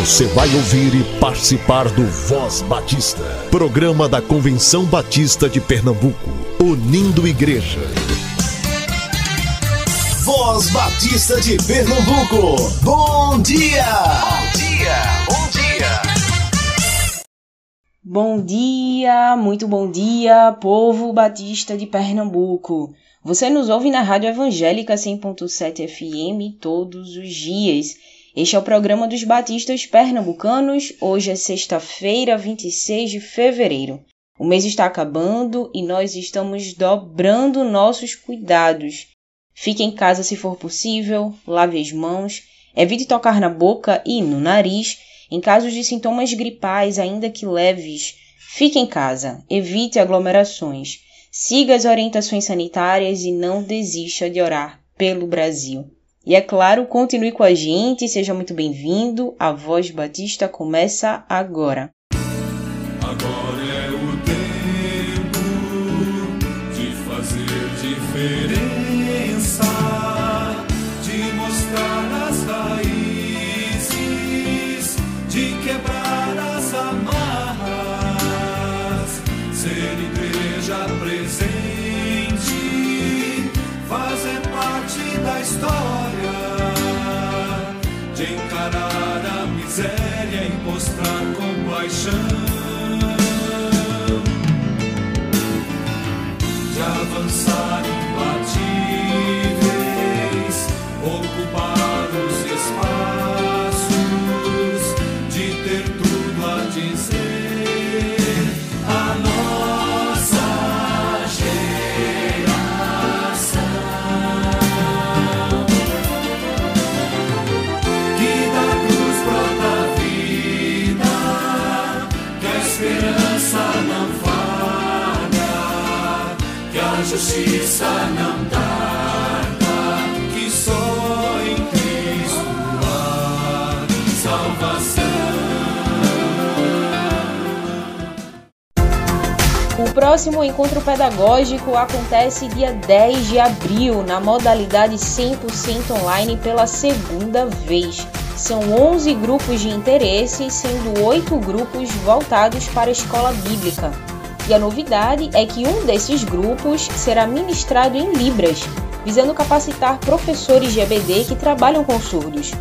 Você vai ouvir e participar do Voz Batista, programa da Convenção Batista de Pernambuco, unindo igreja. Voz Batista de Pernambuco, bom dia! Bom dia, bom dia! Bom dia, muito bom dia, povo batista de Pernambuco. Você nos ouve na Rádio Evangélica 100.7 FM todos os dias este é o programa dos Batistas Pernambucanos. Hoje é sexta-feira, 26 de fevereiro. O mês está acabando e nós estamos dobrando nossos cuidados. Fique em casa se for possível, lave as mãos, evite tocar na boca e no nariz. Em casos de sintomas gripais, ainda que leves, fique em casa, evite aglomerações, siga as orientações sanitárias e não desista de orar pelo Brasil. E é claro, continue com a gente, seja muito bem-vindo. A Voz Batista começa agora. Justiça não tarda, que só em Cristo há salvação. O próximo encontro pedagógico acontece dia 10 de abril, na modalidade 100% online pela segunda vez. São 11 grupos de interesse, sendo 8 grupos voltados para a escola bíblica. E a novidade é que um desses grupos será ministrado em Libras, visando capacitar professores de EBD que trabalham com surdos.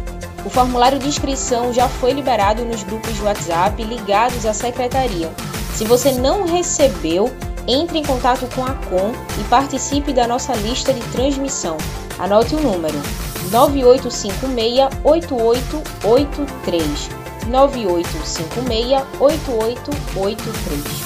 O formulário de inscrição já foi liberado nos grupos de WhatsApp ligados à secretaria. Se você não recebeu, entre em contato com a Com e participe da nossa lista de transmissão. Anote o número 9856-8883. 9856-8883.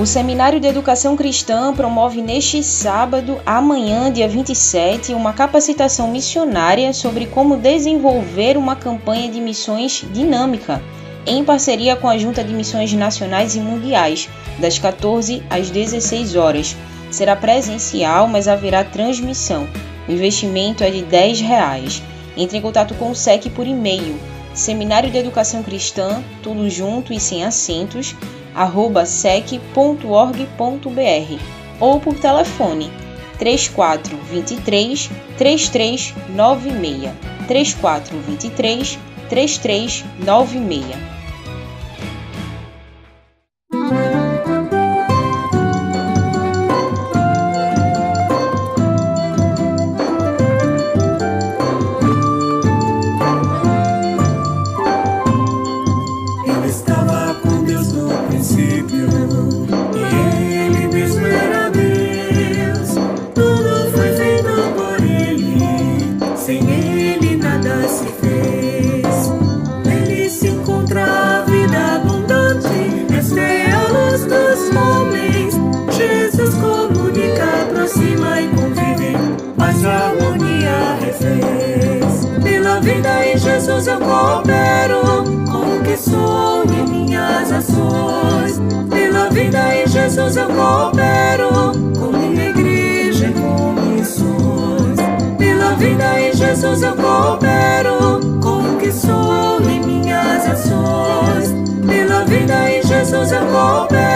O Seminário de Educação Cristã promove neste sábado, amanhã, dia 27, uma capacitação missionária sobre como desenvolver uma campanha de missões dinâmica, em parceria com a Junta de Missões Nacionais e Mundiais, das 14 às 16 horas. Será presencial, mas haverá transmissão. O investimento é de 10 reais. Entre em contato com o SEC por e-mail, Seminário de Educação Cristã, tudo junto e sem arroba sec.org.br ou por telefone 3423 3396 3423 3396 Jesus coopero com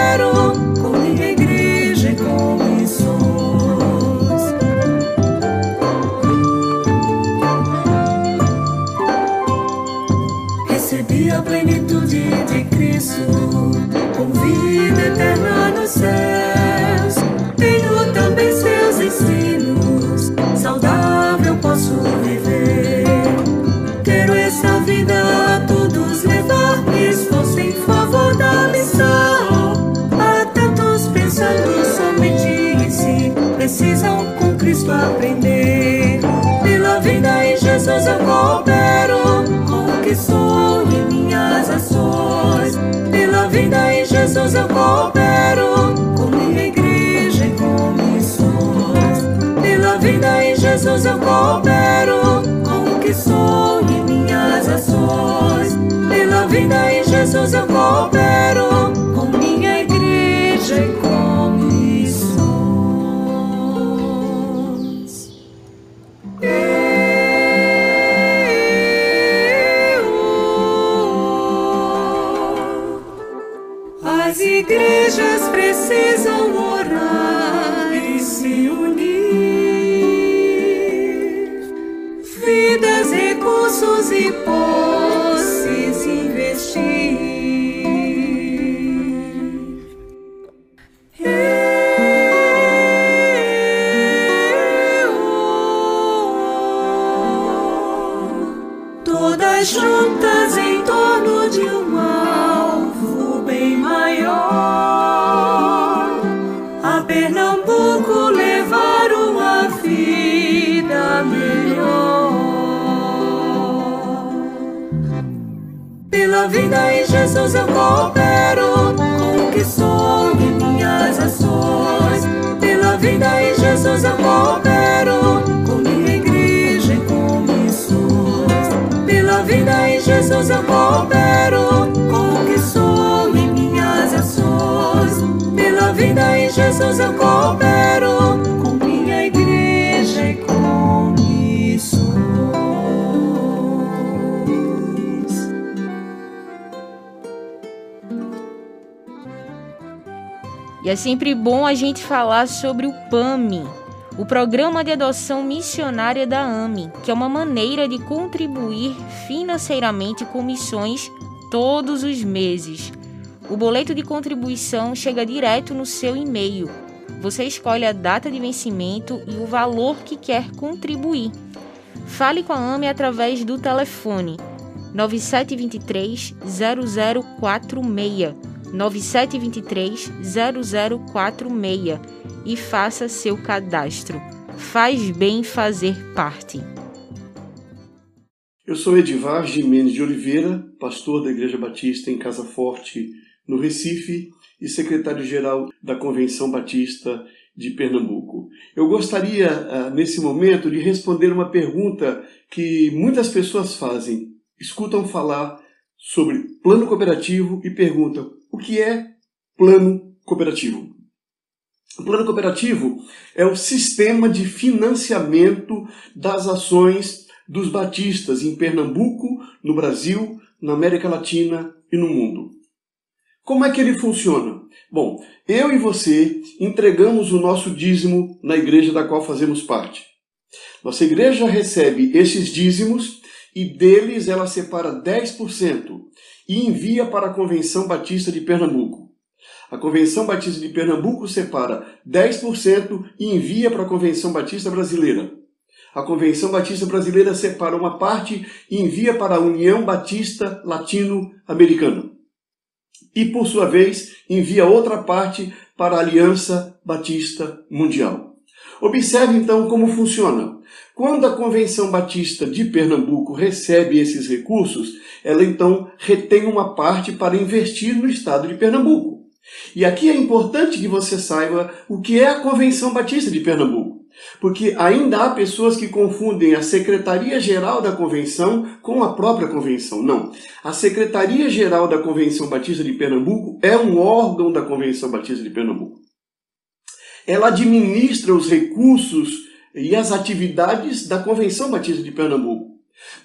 que sou e minhas ações. Pela vida em Jesus eu coopero com minha igreja e com missões. Pela vida em Jesus eu coopero com o que sou e minhas ações. Pela vida em Jesus eu coopero Pela vida em Jesus eu coopero com o que sou e minhas ações. Pela vida em Jesus eu coopero com minha igreja e com missões. Pela vida em Jesus eu coopero com o que sou e minhas ações. Pela vida em Jesus eu coopero com E é sempre bom a gente falar sobre o PAMI, o Programa de Adoção Missionária da AMI, que é uma maneira de contribuir financeiramente com missões todos os meses. O boleto de contribuição chega direto no seu e-mail. Você escolhe a data de vencimento e o valor que quer contribuir. Fale com a AME através do telefone 9723 0046 9723 0046 e faça seu cadastro. Faz bem fazer parte. Eu sou Edivar Jimenez de Oliveira, pastor da Igreja Batista em Casa Forte, no Recife, e secretário-geral da Convenção Batista de Pernambuco. Eu gostaria, ah, nesse momento, de responder uma pergunta que muitas pessoas fazem. Escutam falar sobre plano cooperativo e perguntam: o que é plano cooperativo? O plano cooperativo é o sistema de financiamento das ações dos batistas em Pernambuco, no Brasil, na América Latina e no mundo. Como é que ele funciona? Bom, eu e você entregamos o nosso dízimo na igreja da qual fazemos parte. Nossa igreja recebe esses dízimos e deles ela separa 10% e envia para a Convenção Batista de Pernambuco. A Convenção Batista de Pernambuco separa 10% e envia para a Convenção Batista Brasileira. A Convenção Batista Brasileira separa uma parte e envia para a União Batista Latino-Americana. E, por sua vez, envia outra parte para a Aliança Batista Mundial. Observe então como funciona. Quando a Convenção Batista de Pernambuco recebe esses recursos, ela então retém uma parte para investir no estado de Pernambuco. E aqui é importante que você saiba o que é a Convenção Batista de Pernambuco. Porque ainda há pessoas que confundem a Secretaria-Geral da Convenção com a própria Convenção. Não. A Secretaria-Geral da Convenção Batista de Pernambuco é um órgão da Convenção Batista de Pernambuco. Ela administra os recursos e as atividades da Convenção Batista de Pernambuco.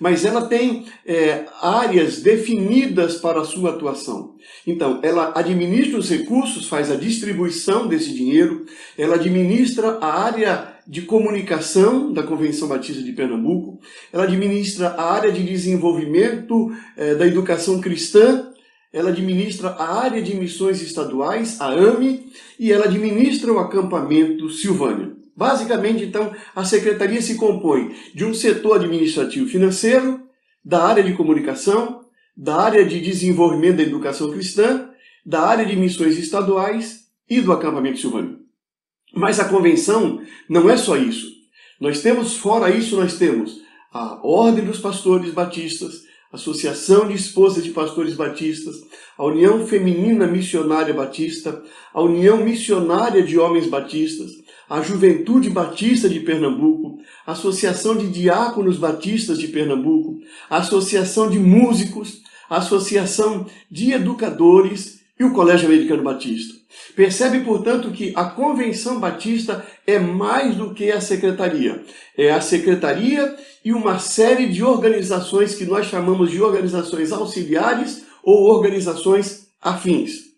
Mas ela tem é, áreas definidas para a sua atuação. Então, ela administra os recursos, faz a distribuição desse dinheiro, ela administra a área de comunicação da Convenção Batista de Pernambuco, ela administra a área de desenvolvimento é, da educação cristã, ela administra a área de missões estaduais, a AME, e ela administra o acampamento Silvânia. Basicamente, então, a secretaria se compõe de um setor administrativo financeiro, da área de comunicação, da área de desenvolvimento da educação cristã, da área de missões estaduais e do acampamento silvânico. Mas a convenção não é só isso. Nós temos, fora isso, nós temos a Ordem dos Pastores Batistas, Associação de Esposas de Pastores Batistas, a União Feminina Missionária Batista, a União Missionária de Homens Batistas, a Juventude Batista de Pernambuco, a Associação de Diáconos Batistas de Pernambuco, a Associação de Músicos, a Associação de Educadores e o Colégio Americano Batista. Percebe, portanto, que a Convenção Batista é mais do que a secretaria. É a secretaria e uma série de organizações que nós chamamos de organizações auxiliares ou organizações afins.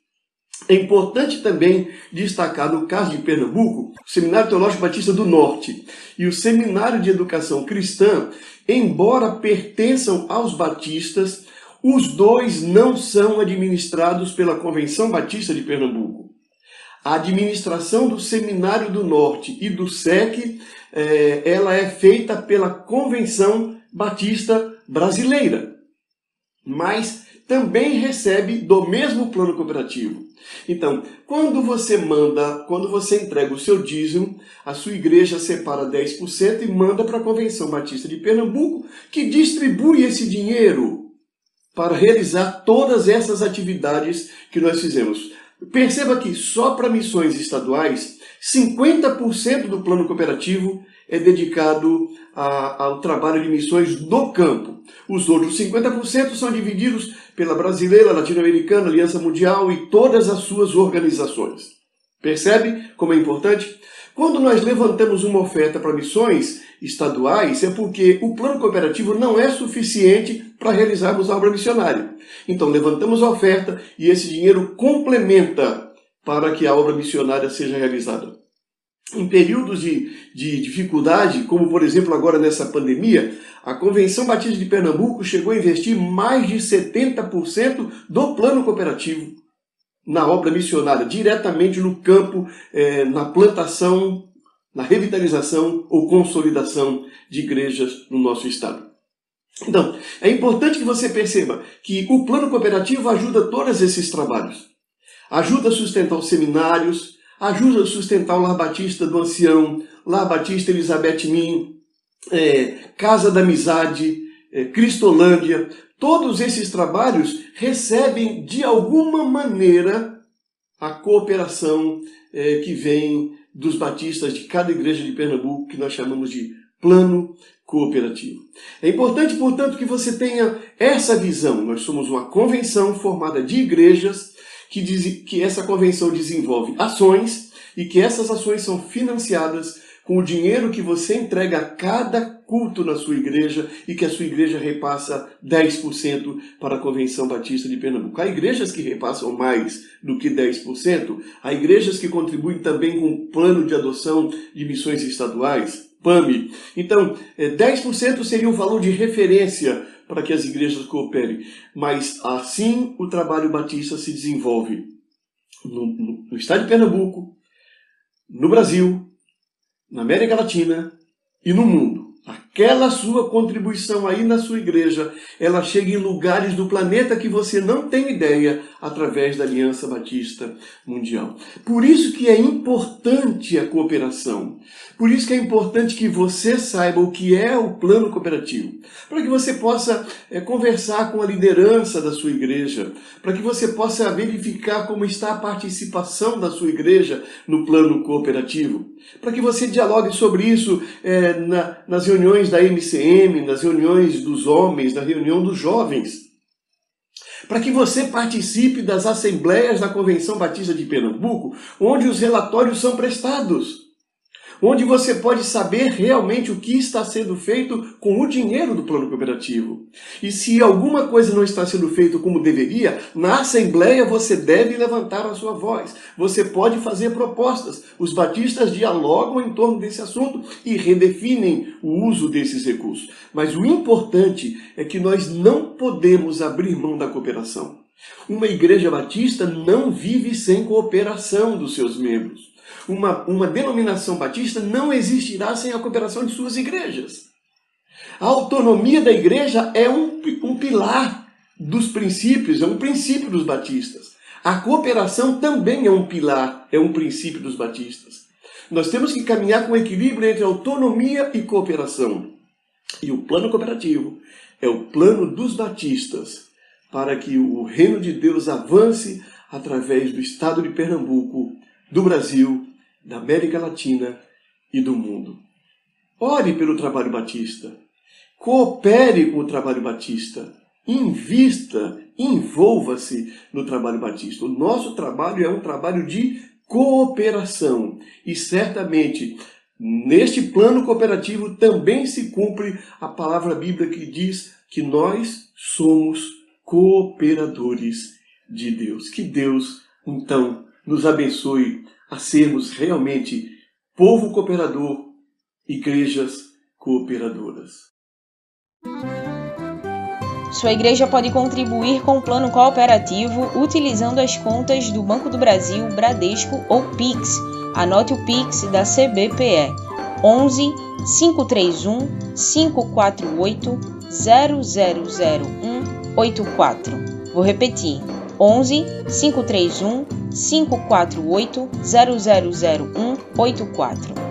É importante também destacar, no caso de Pernambuco, o Seminário Teológico Batista do Norte e o Seminário de Educação Cristã, embora pertençam aos batistas, os dois não são administrados pela Convenção Batista de Pernambuco. A administração do Seminário do Norte e do SEC, é, ela é feita pela Convenção Batista Brasileira, mas também recebe do mesmo plano cooperativo. Então, quando você manda, quando você entrega o seu dízimo, a sua igreja separa 10% e manda para a Convenção Batista de Pernambuco, que distribui esse dinheiro para realizar todas essas atividades que nós fizemos. Perceba que só para missões estaduais, 50% do plano cooperativo é dedicado a, ao trabalho de missões no campo. Os outros 50% são divididos pela brasileira, latino-americana, Aliança Mundial e todas as suas organizações. Percebe como é importante? Quando nós levantamos uma oferta para missões estaduais, é porque o plano cooperativo não é suficiente para realizarmos a obra missionária. Então, levantamos a oferta e esse dinheiro complementa para que a obra missionária seja realizada. Em períodos de, de dificuldade, como por exemplo agora nessa pandemia, a Convenção Batista de Pernambuco chegou a investir mais de 70% do plano cooperativo na obra missionária, diretamente no campo, eh, na plantação, na revitalização ou consolidação de igrejas no nosso estado. Então, é importante que você perceba que o plano cooperativo ajuda todos esses trabalhos. Ajuda a sustentar os seminários, ajuda a sustentar o Lar Batista do Ancião, Lar Batista Elizabeth Min, é, Casa da Amizade, é, Cristolândia. Todos esses trabalhos recebem de alguma maneira a cooperação é, que vem dos batistas de cada igreja de Pernambuco, que nós chamamos de plano cooperativo. É importante, portanto, que você tenha essa visão. Nós somos uma convenção formada de igrejas que, diz, que essa convenção desenvolve ações e que essas ações são financiadas com o dinheiro que você entrega a cada culto na sua igreja e que a sua igreja repassa 10% para a Convenção Batista de Pernambuco. Há igrejas que repassam mais do que 10%, há igrejas que contribuem também com o plano de adoção de missões estaduais, PAMI. Então, 10% é, seria o valor de referência para que as igrejas cooperem. Mas assim o trabalho batista se desenvolve no, no, no estado de Pernambuco, no Brasil, na América Latina e no mundo. Aquela sua contribuição aí na sua igreja, ela chega em lugares do planeta que você não tem ideia através da Aliança Batista Mundial. Por isso que é importante a cooperação. Por isso que é importante que você saiba o que é o plano cooperativo, para que você possa é, conversar com a liderança da sua igreja, para que você possa verificar como está a participação da sua igreja no plano cooperativo, para que você dialogue sobre isso é, na, nas reuniões da MCM, nas reuniões dos homens, na reunião dos jovens. Para que você participe das assembleias da Convenção Batista de Pernambuco, onde os relatórios são prestados onde você pode saber realmente o que está sendo feito com o dinheiro do plano cooperativo. E se alguma coisa não está sendo feito como deveria, na assembleia você deve levantar a sua voz. Você pode fazer propostas. Os batistas dialogam em torno desse assunto e redefinem o uso desses recursos. Mas o importante é que nós não podemos abrir mão da cooperação. Uma igreja batista não vive sem cooperação dos seus membros uma, uma denominação batista não existirá sem a cooperação de suas igrejas. A autonomia da igreja é um, um pilar dos princípios, é um princípio dos batistas. A cooperação também é um pilar, é um princípio dos batistas. Nós temos que caminhar com equilíbrio entre autonomia e cooperação. E o plano cooperativo é o plano dos batistas para que o reino de Deus avance através do estado de Pernambuco, do Brasil, da América Latina e do mundo. Ore pelo trabalho batista. Coopere com o trabalho batista. Invista, envolva-se no trabalho batista. O nosso trabalho é um trabalho de cooperação. E certamente, neste plano cooperativo também se cumpre a palavra bíblica que diz que nós somos cooperadores de Deus. Que Deus, então, nos abençoe a sermos realmente povo cooperador, igrejas cooperadoras. Sua igreja pode contribuir com o plano cooperativo utilizando as contas do Banco do Brasil, Bradesco ou Pix. Anote o Pix da CBPE: 11 531 548 0001 84. Vou repetir: 11 531 548 0001 84.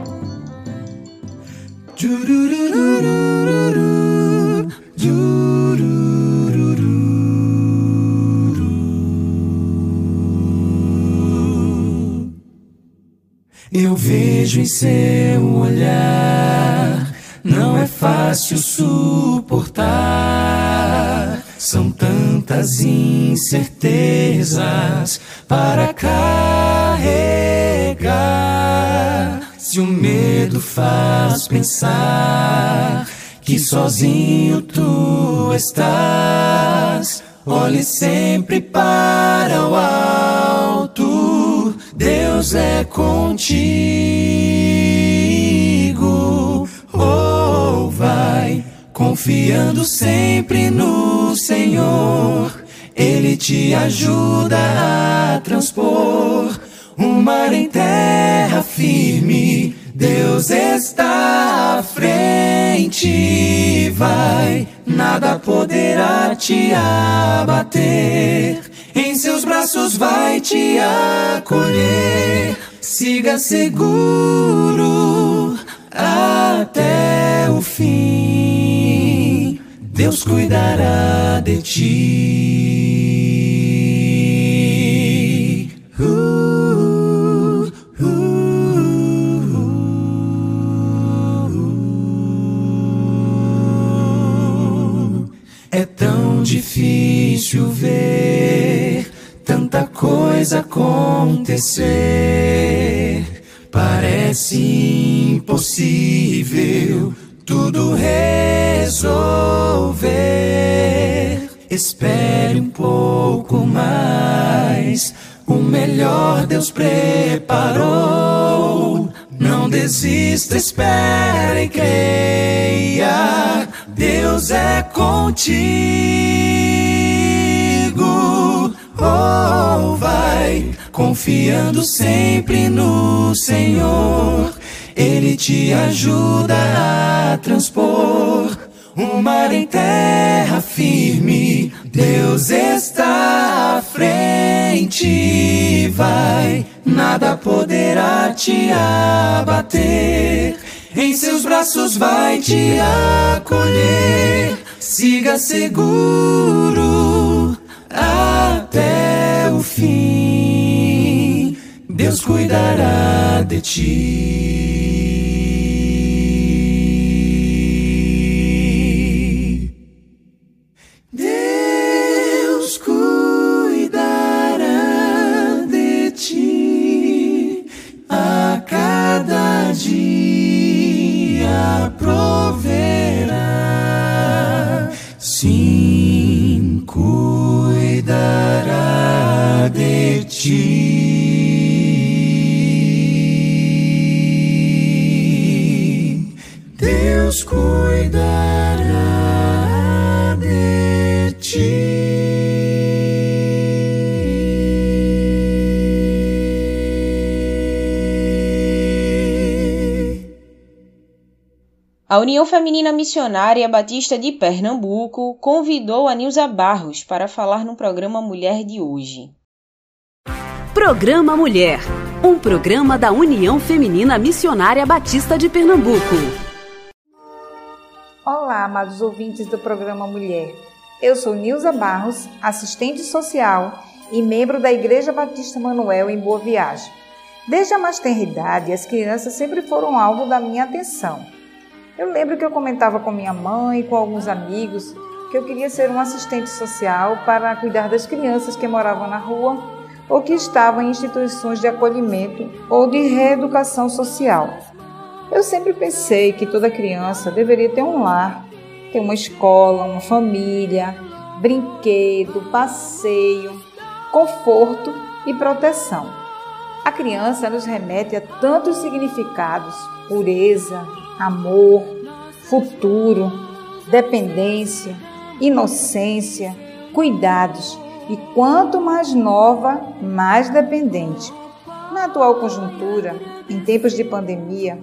Eu vejo em seu olhar, não é fácil suportar. São tantas incertezas para carregar. Se o medo faz pensar que sozinho tu estás, olhe sempre para o alto Deus é contigo. Confiando sempre no Senhor. Ele te ajuda a transpor um mar em terra firme. Deus está à frente. Vai, nada poderá te abater em seus braços vai te acolher. Siga seguro até o fim. Deus cuidará de ti. Uh, uh, uh, é tão difícil ver tanta coisa acontecer. Parece impossível tudo resolver. Espere um pouco mais. O melhor Deus preparou. Não desista, espere e creia. Deus é contigo oh, vai confiando sempre no Senhor. Ele te ajuda a transpor um mar em terra firme. Deus está à frente, vai, nada poderá te abater. Em seus braços vai te acolher. Siga seguro até o fim. Deus cuidará de ti. União Feminina Missionária Batista de Pernambuco convidou a Nilza Barros para falar no programa Mulher de hoje. Programa Mulher um programa da União Feminina Missionária Batista de Pernambuco. Olá, amados ouvintes do programa Mulher. Eu sou Nilza Barros, assistente social e membro da Igreja Batista Manuel em Boa Viagem. Desde a mais tenra idade, as crianças sempre foram alvo da minha atenção. Eu lembro que eu comentava com minha mãe com alguns amigos que eu queria ser um assistente social para cuidar das crianças que moravam na rua ou que estavam em instituições de acolhimento ou de reeducação social. Eu sempre pensei que toda criança deveria ter um lar, ter uma escola, uma família, brinquedo, passeio, conforto e proteção. A criança nos remete a tantos significados: pureza, amor, futuro, dependência, inocência, cuidados e quanto mais nova, mais dependente. Na atual conjuntura, em tempos de pandemia,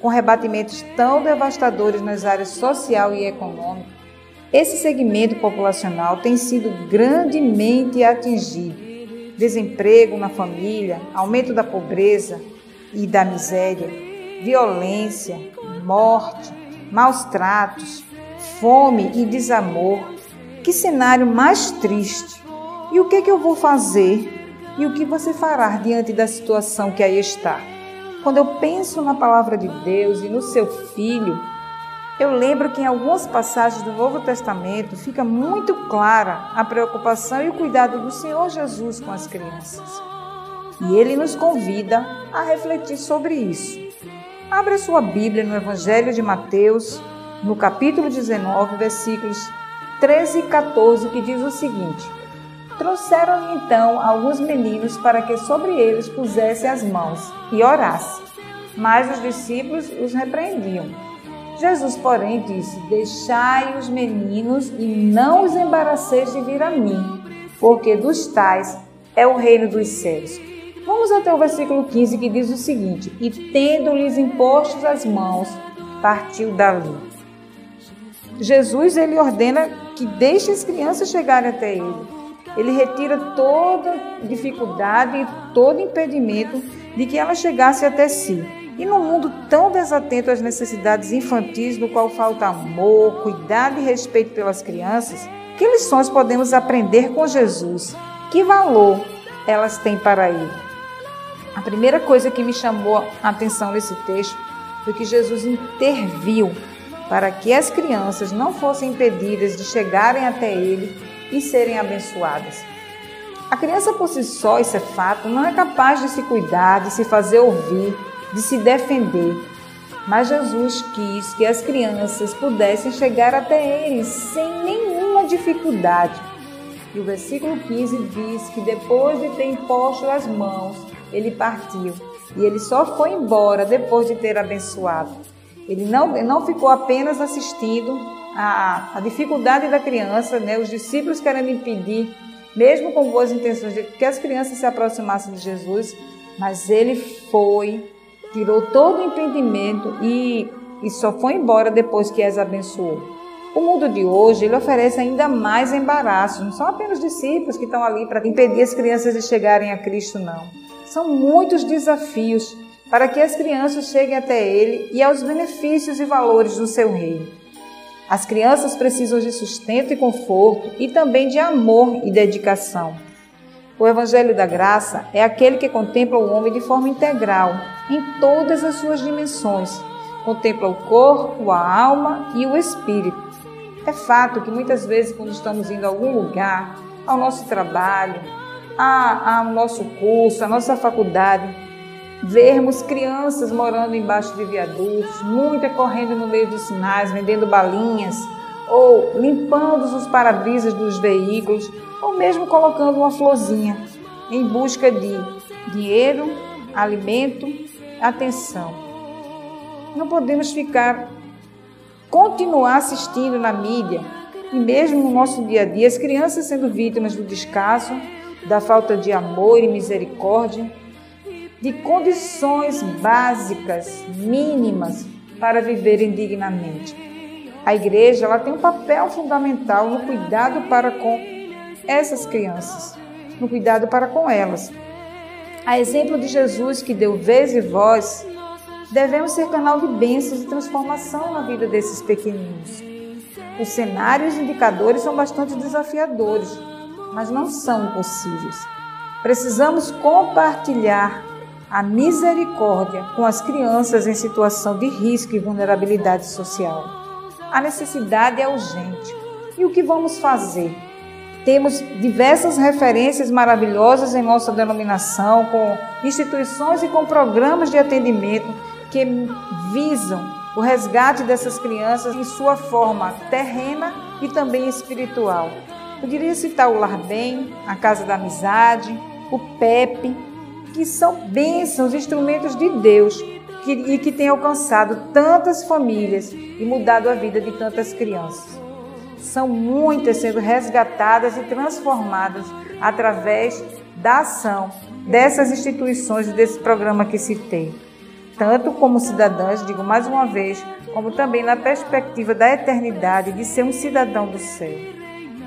com rebatimentos tão devastadores nas áreas social e econômica, esse segmento populacional tem sido grandemente atingido. Desemprego na família, aumento da pobreza e da miséria, violência, morte, maus tratos, fome e desamor. Que cenário mais triste! E o que, que eu vou fazer? E o que você fará diante da situação que aí está? Quando eu penso na palavra de Deus e no seu filho, eu lembro que em algumas passagens do Novo Testamento fica muito clara a preocupação e o cuidado do Senhor Jesus com as crianças. E ele nos convida a refletir sobre isso. Abra sua Bíblia no Evangelho de Mateus, no capítulo 19, versículos 13 e 14, que diz o seguinte: Trouxeram então alguns meninos para que sobre eles pusesse as mãos e orasse. Mas os discípulos os repreendiam. Jesus, porém, disse: Deixai os meninos e não os embaraceis de vir a mim, porque dos tais é o reino dos céus. Vamos até o versículo 15 que diz o seguinte: E tendo-lhes impostos as mãos, partiu dali. Jesus ele ordena que deixe as crianças chegarem até ele. Ele retira toda dificuldade e todo impedimento de que elas chegassem até si. E num mundo tão desatento às necessidades infantis, no qual falta amor, cuidado e respeito pelas crianças, que lições podemos aprender com Jesus? Que valor elas têm para ele? A primeira coisa que me chamou a atenção nesse texto foi que Jesus interviu para que as crianças não fossem impedidas de chegarem até ele e serem abençoadas. A criança por si só, isso é fato, não é capaz de se cuidar, de se fazer ouvir, de se defender. Mas Jesus quis que as crianças pudessem chegar até ele sem nenhuma dificuldade. E o versículo 15 diz que depois de ter imposto as mãos, ele partiu. E ele só foi embora depois de ter abençoado. Ele não, não ficou apenas assistindo a dificuldade da criança, né? os discípulos querendo impedir, mesmo com boas intenções, de que as crianças se aproximassem de Jesus, mas ele foi, tirou todo o impedimento e, e só foi embora depois que as abençoou. O mundo de hoje ele oferece ainda mais embaraços. Não são apenas discípulos que estão ali para impedir as crianças de chegarem a Cristo, não. São muitos desafios para que as crianças cheguem até Ele e aos benefícios e valores do seu reino. As crianças precisam de sustento e conforto e também de amor e dedicação. O Evangelho da Graça é aquele que contempla o homem de forma integral, em todas as suas dimensões. Contempla o corpo, a alma e o espírito. É fato que muitas vezes, quando estamos indo a algum lugar, ao nosso trabalho, ao nosso curso, à nossa faculdade, vermos crianças morando embaixo de viadutos, muita correndo no meio dos sinais, vendendo balinhas, ou limpando os para-brisas dos veículos, ou mesmo colocando uma florzinha em busca de dinheiro, alimento, atenção. Não podemos ficar, continuar assistindo na mídia e mesmo no nosso dia a dia as crianças sendo vítimas do descaso, da falta de amor e misericórdia de condições básicas, mínimas, para viverem dignamente. A igreja ela tem um papel fundamental no cuidado para com essas crianças, no cuidado para com elas. A exemplo de Jesus que deu vez e voz, devemos ser canal de bênçãos e transformação na vida desses pequeninos. Os cenários e indicadores são bastante desafiadores, mas não são impossíveis. Precisamos compartilhar a misericórdia com as crianças em situação de risco e vulnerabilidade social. A necessidade é urgente. E o que vamos fazer? Temos diversas referências maravilhosas em nossa denominação, com instituições e com programas de atendimento que visam o resgate dessas crianças em sua forma terrena e também espiritual. Poderia citar o Lar Bem, a Casa da Amizade, o PEP, que são bênçãos, instrumentos de Deus que, e que têm alcançado tantas famílias e mudado a vida de tantas crianças. São muitas sendo resgatadas e transformadas através da ação dessas instituições e desse programa que citei. Tanto como cidadãs, digo mais uma vez, como também na perspectiva da eternidade de ser um cidadão do céu.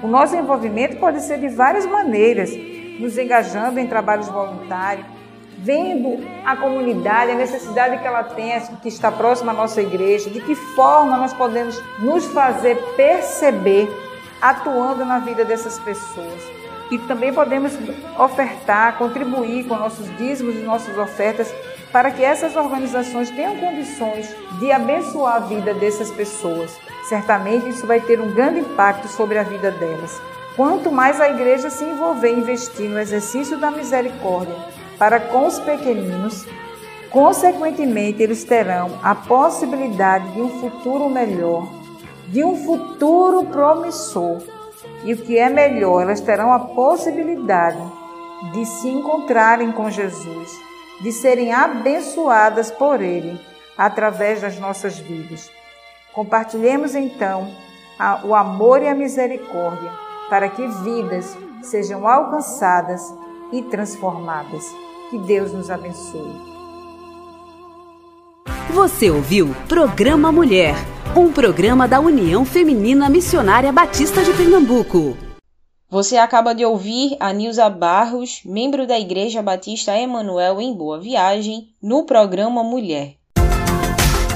O nosso envolvimento pode ser de várias maneiras, nos engajando em trabalhos voluntários, vendo a comunidade, a necessidade que ela tem, que está próxima à nossa igreja, de que forma nós podemos nos fazer perceber atuando na vida dessas pessoas. E também podemos ofertar, contribuir com nossos dízimos e nossas ofertas para que essas organizações tenham condições de abençoar a vida dessas pessoas. Certamente isso vai ter um grande impacto sobre a vida delas. Quanto mais a igreja se envolver e investir no exercício da misericórdia para com os pequeninos, consequentemente eles terão a possibilidade de um futuro melhor, de um futuro promissor. E o que é melhor, elas terão a possibilidade de se encontrarem com Jesus, de serem abençoadas por Ele através das nossas vidas. Compartilhemos então o amor e a misericórdia para que vidas sejam alcançadas e transformadas. Que Deus nos abençoe. Você ouviu Programa Mulher, um programa da União Feminina Missionária Batista de Pernambuco. Você acaba de ouvir a Nilza Barros, membro da Igreja Batista Emanuel em Boa Viagem, no programa Mulher.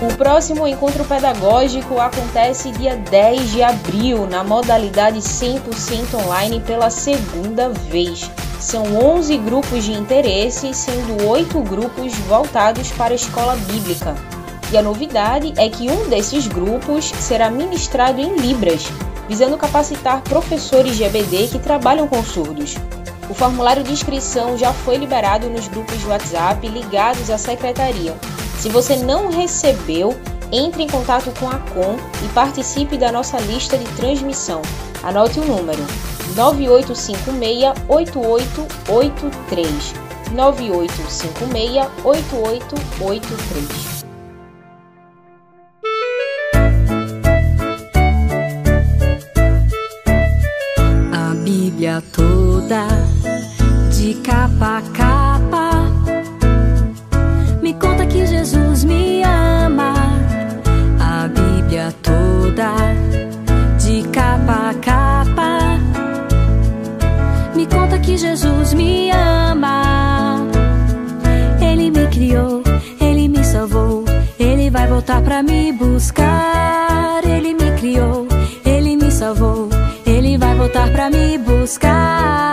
O próximo encontro pedagógico acontece dia 10 de abril, na modalidade 100% online pela segunda vez. São 11 grupos de interesse, sendo 8 grupos voltados para a escola bíblica. E a novidade é que um desses grupos será ministrado em Libras, visando capacitar professores de EBD que trabalham com surdos. O formulário de inscrição já foi liberado nos grupos de WhatsApp ligados à secretaria. Se você não recebeu, entre em contato com a COM e participe da nossa lista de transmissão. Anote o número 9856-8883. 9856-8883. A Bíblia toda, de capa a capa, me conta que Jesus me ama. A Bíblia toda, de capa a capa, me conta que Jesus me ama. Ele me criou, ele me salvou, ele vai voltar pra me buscar. Ele me criou, ele me salvou, ele vai voltar pra me buscar.